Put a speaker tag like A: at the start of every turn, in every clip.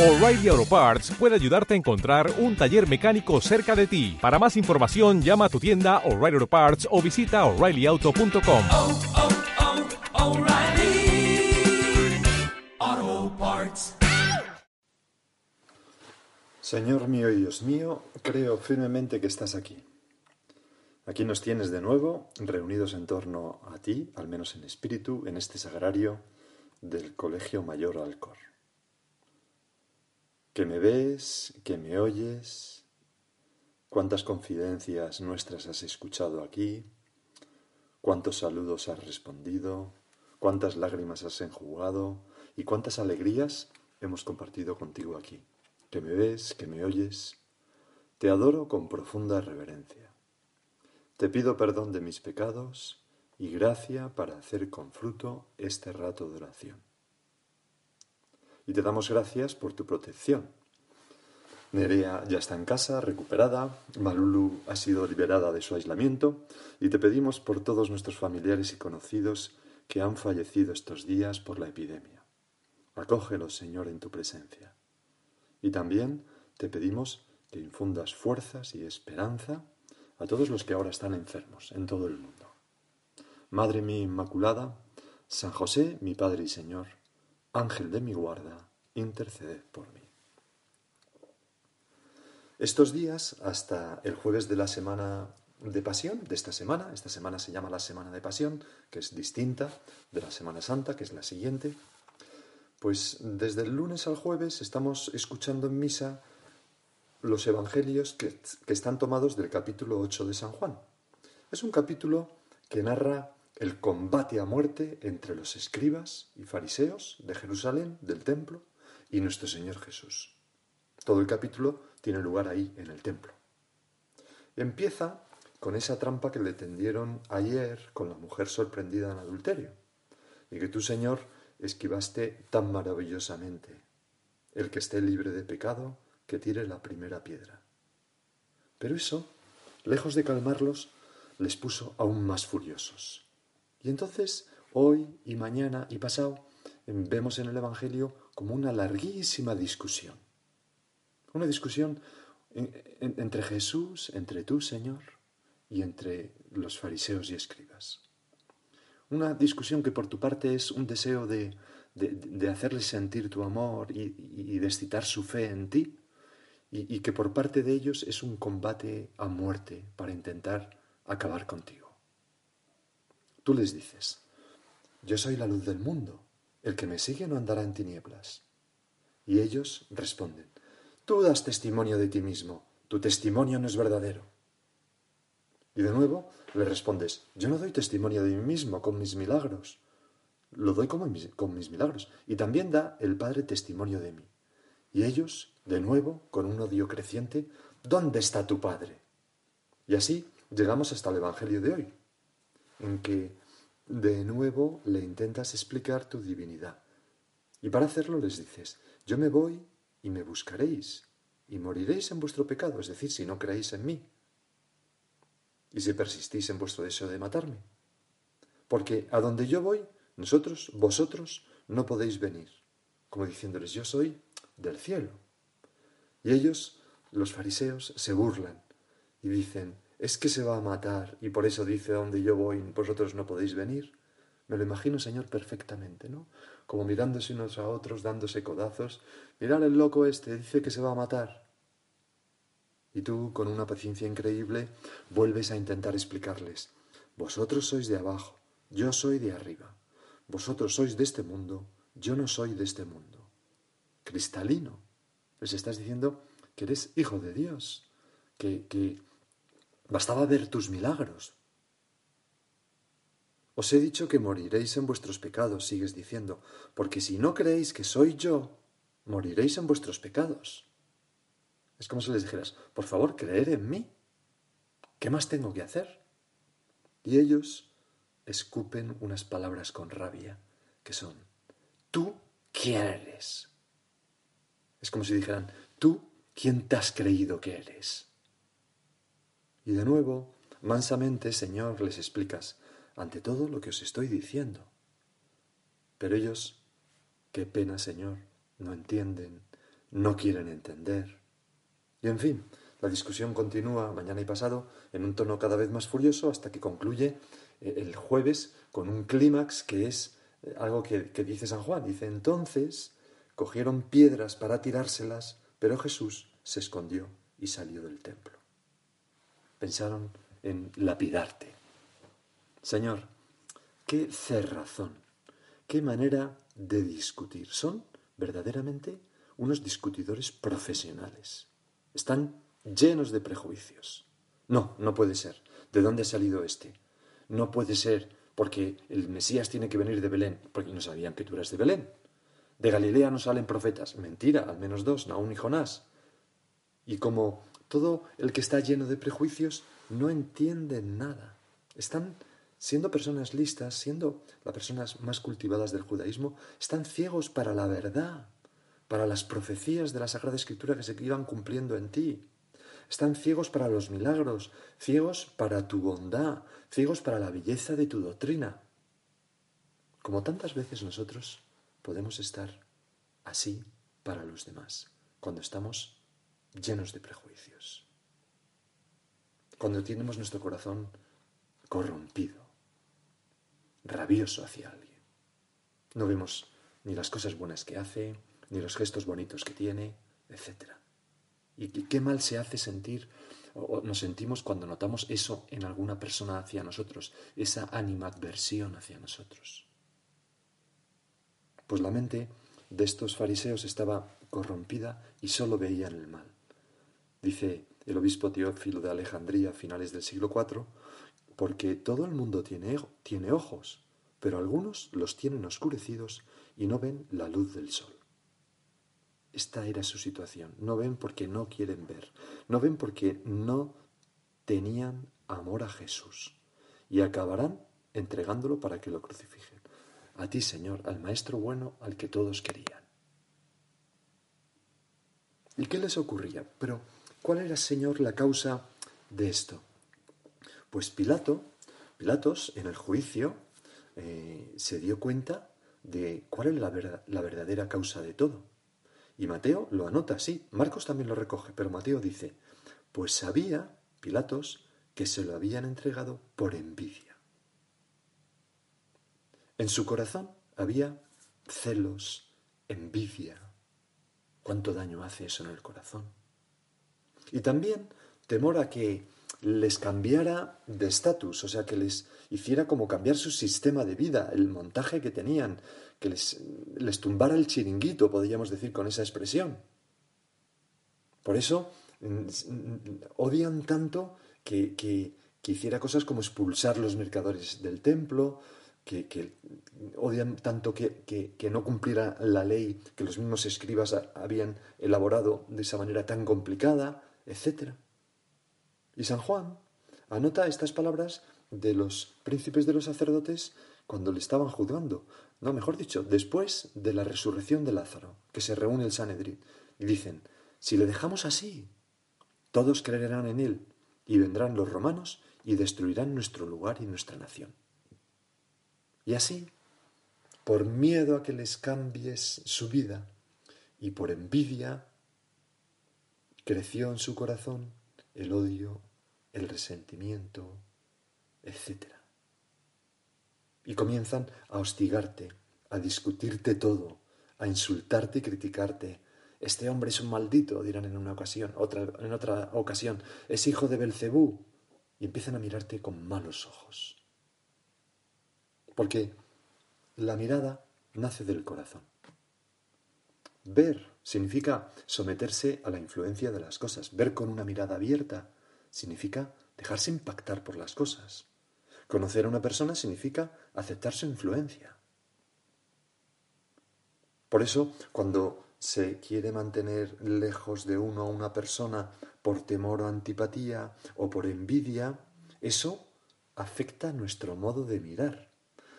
A: O'Reilly Auto Parts puede ayudarte a encontrar un taller mecánico cerca de ti. Para más información, llama a tu tienda O'Reilly Auto Parts o visita oreillyauto.com.
B: oh, oh, O'Reilly Auto Parts.
C: Señor mío y Dios mío, creo firmemente que estás aquí. Aquí nos tienes de nuevo, reunidos en torno a ti, al menos en espíritu, en este sagrario del Colegio Mayor Alcor. Que me ves, que me oyes, cuántas confidencias nuestras has escuchado aquí, cuántos saludos has respondido, cuántas lágrimas has enjugado y cuántas alegrías hemos compartido contigo aquí. Que me ves, que me oyes, te adoro con profunda reverencia. Te pido perdón de mis pecados y gracia para hacer con fruto este rato de oración y te damos gracias por tu protección. Nerea ya está en casa, recuperada, Malulu ha sido liberada de su aislamiento y te pedimos por todos nuestros familiares y conocidos que han fallecido estos días por la epidemia. Acógelos, Señor, en tu presencia. Y también te pedimos que infundas fuerzas y esperanza a todos los que ahora están enfermos en todo el mundo. Madre mía Inmaculada, San José, mi Padre y Señor, Ángel de mi guarda, interceded por mí. Estos días, hasta el jueves de la semana de Pasión, de esta semana, esta semana se llama la Semana de Pasión, que es distinta de la Semana Santa, que es la siguiente, pues desde el lunes al jueves estamos escuchando en misa los evangelios que, están tomados del capítulo 8 de San Juan. Es un capítulo que narra el combate a muerte entre los escribas y fariseos de Jerusalén, del templo, y nuestro Señor Jesús. Todo el capítulo tiene lugar ahí, en el templo. Empieza con esa trampa que le tendieron ayer con la mujer sorprendida en adulterio, y que tú, Señor, esquivaste tan maravillosamente. El que esté libre de pecado, que tire la primera piedra. Pero eso, lejos de calmarlos, les puso aún más furiosos. Y entonces, hoy y mañana y pasado, vemos en el Evangelio como una larguísima discusión. Una discusión en, entre Jesús, entre tú, Señor, y entre los fariseos y escribas. Una discusión que por tu parte es un deseo de, de, hacerles sentir tu amor y, de excitar su fe en ti, y que por parte de ellos es un combate a muerte para intentar acabar contigo. Tú les dices, yo soy la luz del mundo, el que me sigue no andará en tinieblas. Y ellos responden, tú das testimonio de ti mismo, tu testimonio no es verdadero. Y de nuevo le respondes, yo no doy testimonio de mí mismo con mis milagros, lo doy con mis, con mis milagros. Y también da el Padre testimonio de mí. Y ellos, de nuevo, con un odio creciente, ¿dónde está tu Padre? Y así llegamos hasta el Evangelio de hoy, en que de nuevo le intentas explicar tu divinidad. Y para hacerlo les dices, yo me voy y me buscaréis, y moriréis en vuestro pecado, es decir, si no creéis en mí, y si persistís en vuestro deseo de matarme. Porque a donde yo voy, nosotros, vosotros, no podéis venir, como diciéndoles, yo soy del cielo. Y ellos, los fariseos, se burlan y dicen, es que se va a matar y por eso dice, donde yo voy, vosotros no podéis venir. Me lo imagino, Señor, perfectamente, ¿no? Como mirándose unos a otros, dándose codazos. Mirar el loco este, dice que se va a matar. Y tú, con una paciencia increíble, vuelves a intentar explicarles. Vosotros sois de abajo, yo soy de arriba. Vosotros sois de este mundo, yo no soy de este mundo. Cristalino. Les estás diciendo que eres hijo de Dios, que, que bastaba ver tus milagros. Os he dicho que moriréis en vuestros pecados, sigues diciendo, porque si no creéis que soy yo, moriréis en vuestros pecados. Es como si les dijeras, por favor, creer en mí. ¿Qué más tengo que hacer? Y ellos escupen unas palabras con rabia, que son, ¿tú quién eres? Es como si dijeran, ¿tú quién te has creído que eres? Y de nuevo, mansamente, Señor, les explicas, ante todo lo que os estoy diciendo. Pero ellos, qué pena, Señor, no entienden, no quieren entender. Y en fin, la discusión continúa mañana y pasado en un tono cada vez más furioso hasta que concluye eh, el jueves con un clímax que es eh, algo que, que dice San Juan. Dice, entonces cogieron piedras para tirárselas, pero Jesús se escondió y salió del templo. Pensaron en lapidarte. Señor, qué cerrazón, qué manera de discutir. Son verdaderamente unos discutidores profesionales. Están llenos de prejuicios. No, no puede ser. ¿De dónde ha salido este? No puede ser porque el Mesías tiene que venir de Belén, porque no sabían que tú eras de Belén. De Galilea no salen profetas. Mentira, al menos dos, Naúm y Jonás. Y como todo el que está lleno de prejuicios no entiende nada. Están siendo personas listas, siendo las personas más cultivadas del judaísmo, están ciegos para la verdad, para las profecías de la Sagrada Escritura que se iban cumpliendo en ti. Están ciegos para los milagros, ciegos para tu bondad, ciegos para la belleza de tu doctrina. Como tantas veces nosotros podemos estar así para los demás, cuando estamos llenos de prejuicios, cuando tenemos nuestro corazón corrompido, rabioso hacia alguien. No vemos ni las cosas buenas que hace, ni los gestos bonitos que tiene, etc. Y qué mal se hace sentir o nos sentimos cuando notamos eso en alguna persona hacia nosotros, esa animadversión hacia nosotros. Pues la mente de estos fariseos estaba corrompida y solo veían el mal. Dice el obispo Teófilo de Alejandría a finales del siglo IV, porque todo el mundo tiene, tiene ojos, pero algunos los tienen oscurecidos y no ven la luz del sol. Esta era su situación. No ven porque no quieren ver. No ven porque no tenían amor a Jesús. Y acabarán entregándolo para que lo crucifiquen. A ti, Señor, al Maestro bueno al que todos querían. ¿Y qué les ocurría? Pero, ¿cuál era, Señor, la causa de esto? Pues Pilato, Pilatos, en el juicio, eh, se dio cuenta de cuál es la, la verdadera causa de todo. Y Mateo lo anota así, Marcos también lo recoge, pero Mateo dice, pues sabía Pilatos que se lo habían entregado por envidia. En su corazón había celos, envidia. ¿Cuánto daño hace eso en el corazón? Y también temor a que les cambiara de estatus, o sea, que les hiciera como cambiar su sistema de vida, el montaje que tenían, que les, tumbara el chiringuito, podríamos decir con esa expresión. Por eso mm, odian tanto que, que, hiciera cosas como expulsar los mercadores del templo, que, que odian tanto que, que, no cumpliera la ley que los mismos escribas habían elaborado de esa manera tan complicada, etc. Y San Juan anota estas palabras de los príncipes de los sacerdotes cuando le estaban juzgando. No, mejor dicho, después de la resurrección de Lázaro, que se reúne el Sanedrín, y dicen, si le dejamos así, todos creerán en él, y vendrán los romanos y destruirán nuestro lugar y nuestra nación. Y así, por miedo a que les cambies su vida y por envidia, creció en su corazón el odio, el resentimiento, etc. Y comienzan a hostigarte, a discutirte todo, a insultarte y criticarte. Este hombre es un maldito, dirán en una ocasión, otra, en otra ocasión, es hijo de Belcebú, y empiezan a mirarte con malos ojos. Porque la mirada nace del corazón. Ver significa someterse a la influencia de las cosas. Ver con una mirada abierta significa dejarse impactar por las cosas. Conocer a una persona significa aceptar su influencia. Por eso, cuando se quiere mantener lejos de uno a una persona por temor o antipatía o por envidia, eso afecta nuestro modo de mirar.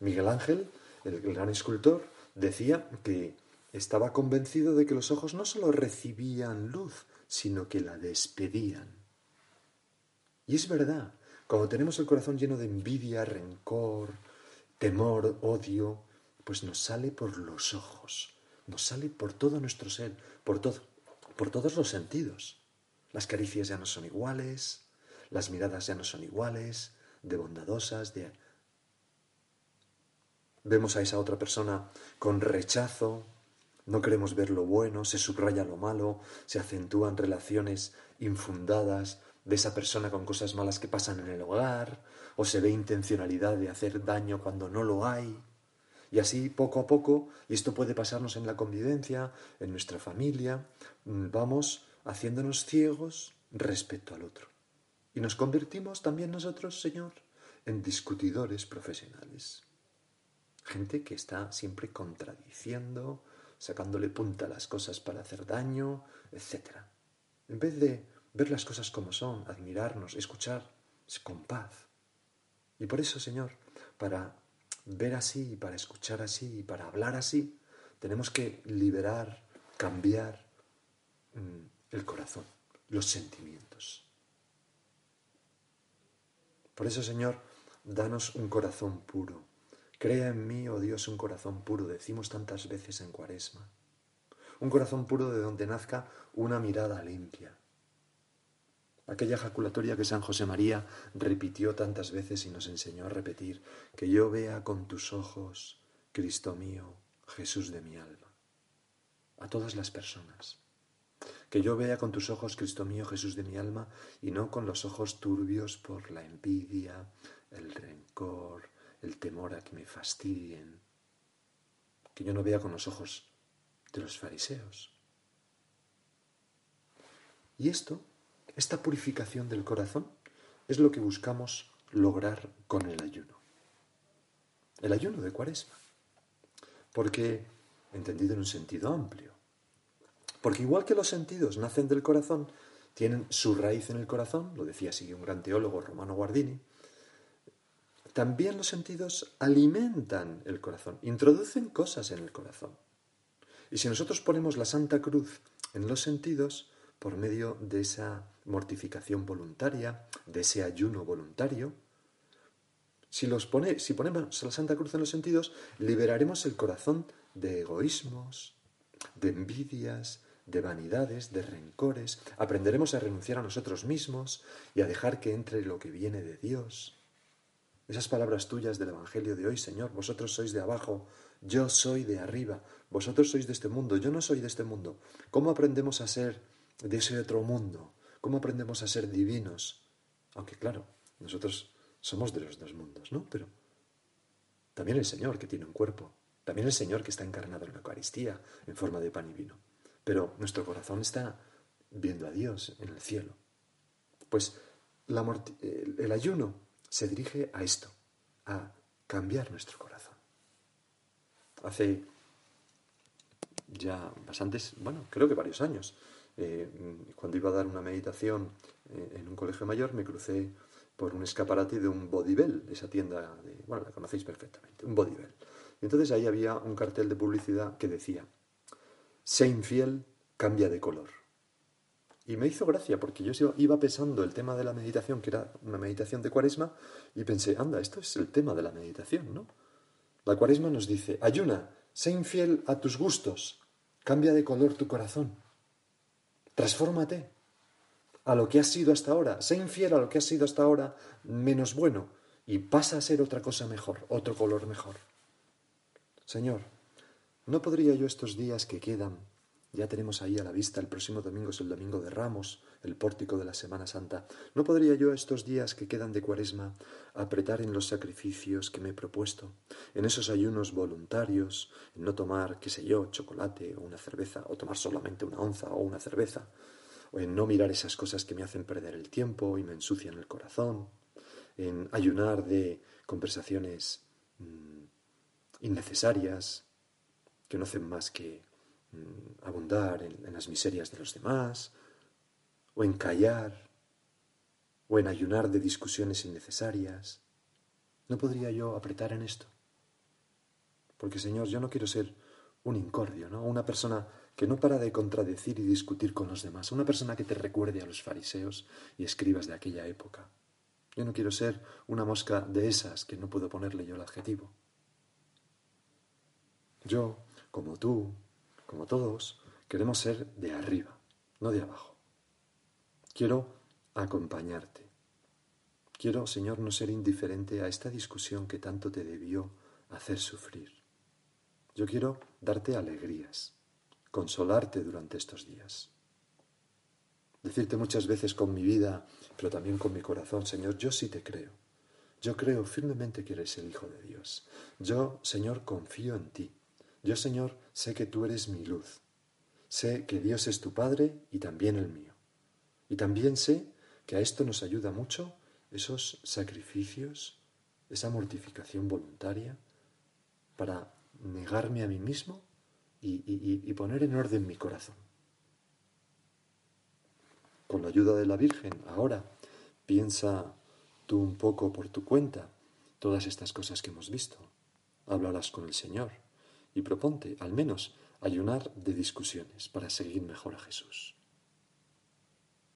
C: Miguel Ángel, el gran escultor, decía que estaba convencido de que los ojos no solo recibían luz, sino que la despedían. Y es verdad, cuando tenemos el corazón lleno de envidia, rencor, temor, odio, pues nos sale por los ojos, nos sale por todo nuestro ser, por todo. por todos los sentidos. Las caricias ya no son iguales, las miradas ya no son iguales, de bondadosas, de... Vemos a esa otra persona con rechazo, no queremos ver lo bueno, se subraya lo malo, se acentúan relaciones infundadas de esa persona con cosas malas que pasan en el hogar, o se ve intencionalidad de hacer daño cuando no lo hay. Y así, poco a poco, y esto puede pasarnos en la convivencia, en nuestra familia, mm, vamos haciéndonos ciegos respecto al otro. Y nos convertimos también nosotros, Señor, en discutidores profesionales. Gente que está siempre contradiciendo, sacándole punta a las cosas para hacer daño, etc. En vez de ver las cosas como son, admirarnos, escuchar con paz. Y por eso, Señor, para ver así, para escuchar así, para hablar así, tenemos que liberar, cambiar mm, el corazón, los sentimientos. Por eso, Señor, danos un corazón puro. Crea en mí, oh Dios, un corazón puro, decimos tantas veces en Cuaresma. Un corazón puro de donde nazca una mirada limpia. Aquella ejaculatoria que San José María repitió tantas veces y nos enseñó a repetir, que yo vea con tus ojos, Cristo mío, Jesús de mi alma. A todas las personas. Que yo vea con tus ojos, Cristo mío, Jesús de mi alma, y no con los ojos turbios por la envidia, el rencor, el temor a que me fastidien. Que yo no vea con los ojos de los fariseos. Y esto, esta purificación del corazón, es lo que buscamos lograr con el ayuno. El ayuno de cuaresma. Porque, entendido en un sentido amplio, porque igual que los sentidos nacen del corazón, tienen su raíz en el corazón, lo decía así un gran teólogo romano Guardini, también los sentidos alimentan el corazón, introducen cosas en el corazón. Y si nosotros ponemos la Santa Cruz en los sentidos, por medio de esa mortificación voluntaria, de ese ayuno voluntario, si, los pone, si ponemos la Santa Cruz en los sentidos, liberaremos el corazón de egoísmos, de envidias, de vanidades, de rencores, aprenderemos a renunciar a nosotros mismos y a dejar que entre lo que viene de Dios. Esas palabras tuyas del Evangelio de hoy, Señor, vosotros sois de abajo, yo soy de arriba, vosotros sois de este mundo, yo no soy de este mundo. ¿Cómo aprendemos a ser de ese otro mundo? ¿Cómo aprendemos a ser divinos? Aunque claro, nosotros somos de los dos mundos, ¿no? Pero también el Señor que tiene un cuerpo, también el Señor que está encarnado en la Eucaristía en forma de pan y vino pero nuestro corazón está viendo a Dios en el cielo. Pues el ayuno se dirige a esto, a cambiar nuestro corazón. Hace ya bastantes, bueno, creo que varios años, eh, cuando iba a dar una meditación eh, en un colegio mayor, me crucé por un escaparate de un Bodybell, esa tienda, de, bueno, la conocéis perfectamente, un Bodybell. Entonces ahí había un cartel de publicidad que decía, sé infiel, cambia de color. Y me hizo gracia porque yo iba pensando el tema de la meditación, que era una meditación de cuaresma, y pensé, anda, esto es el tema de la meditación, ¿no? La cuaresma nos dice, ayuna, sé infiel a tus gustos, cambia de color tu corazón, transfórmate a lo que has sido hasta ahora, sé infiel a lo que has sido hasta ahora menos bueno y pasa a ser otra cosa mejor, otro color mejor. Señor, ¿no podría yo estos días que quedan ya tenemos ahí a la vista, el próximo domingo es el domingo de Ramos, el pórtico de la Semana Santa. ¿No podría yo estos días que quedan de cuaresma apretar en los sacrificios que me he propuesto, en esos ayunos voluntarios, en no tomar, qué sé yo, chocolate o una cerveza, o tomar solamente una onza o una cerveza, o en no mirar esas cosas que me hacen perder el tiempo y me ensucian el corazón, en ayunar de conversaciones mm, innecesarias que no hacen más que abundar en, las miserias de los demás, o en callar, o en ayunar de discusiones innecesarias. ¿No podría yo apretar en esto? Porque, Señor, yo no quiero ser un incordio, ¿no? Una persona que no para de contradecir y discutir con los demás, una persona que te recuerde a los fariseos y escribas de aquella época. Yo no quiero ser una mosca de esas que no puedo ponerle yo el adjetivo. Yo, como tú, como todos, queremos ser de arriba, no de abajo. Quiero acompañarte. Quiero, Señor, no ser indiferente a esta discusión que tanto te debió hacer sufrir. Yo quiero darte alegrías, consolarte durante estos días. Decirte muchas veces con mi vida, pero también con mi corazón, Señor, yo sí te creo. Yo creo firmemente que eres el Hijo de Dios. Yo, Señor, confío en ti. Yo, Señor, sé que tú eres mi luz. Sé que Dios es tu Padre y también el mío. Y también sé que a esto nos ayuda mucho esos sacrificios, esa mortificación voluntaria para negarme a mí mismo y, poner en orden mi corazón. Con la ayuda de la Virgen, ahora piensa tú un poco por tu cuenta todas estas cosas que hemos visto. Hablarás con el Señor y proponte, al menos, ayunar de discusiones para seguir mejor a Jesús.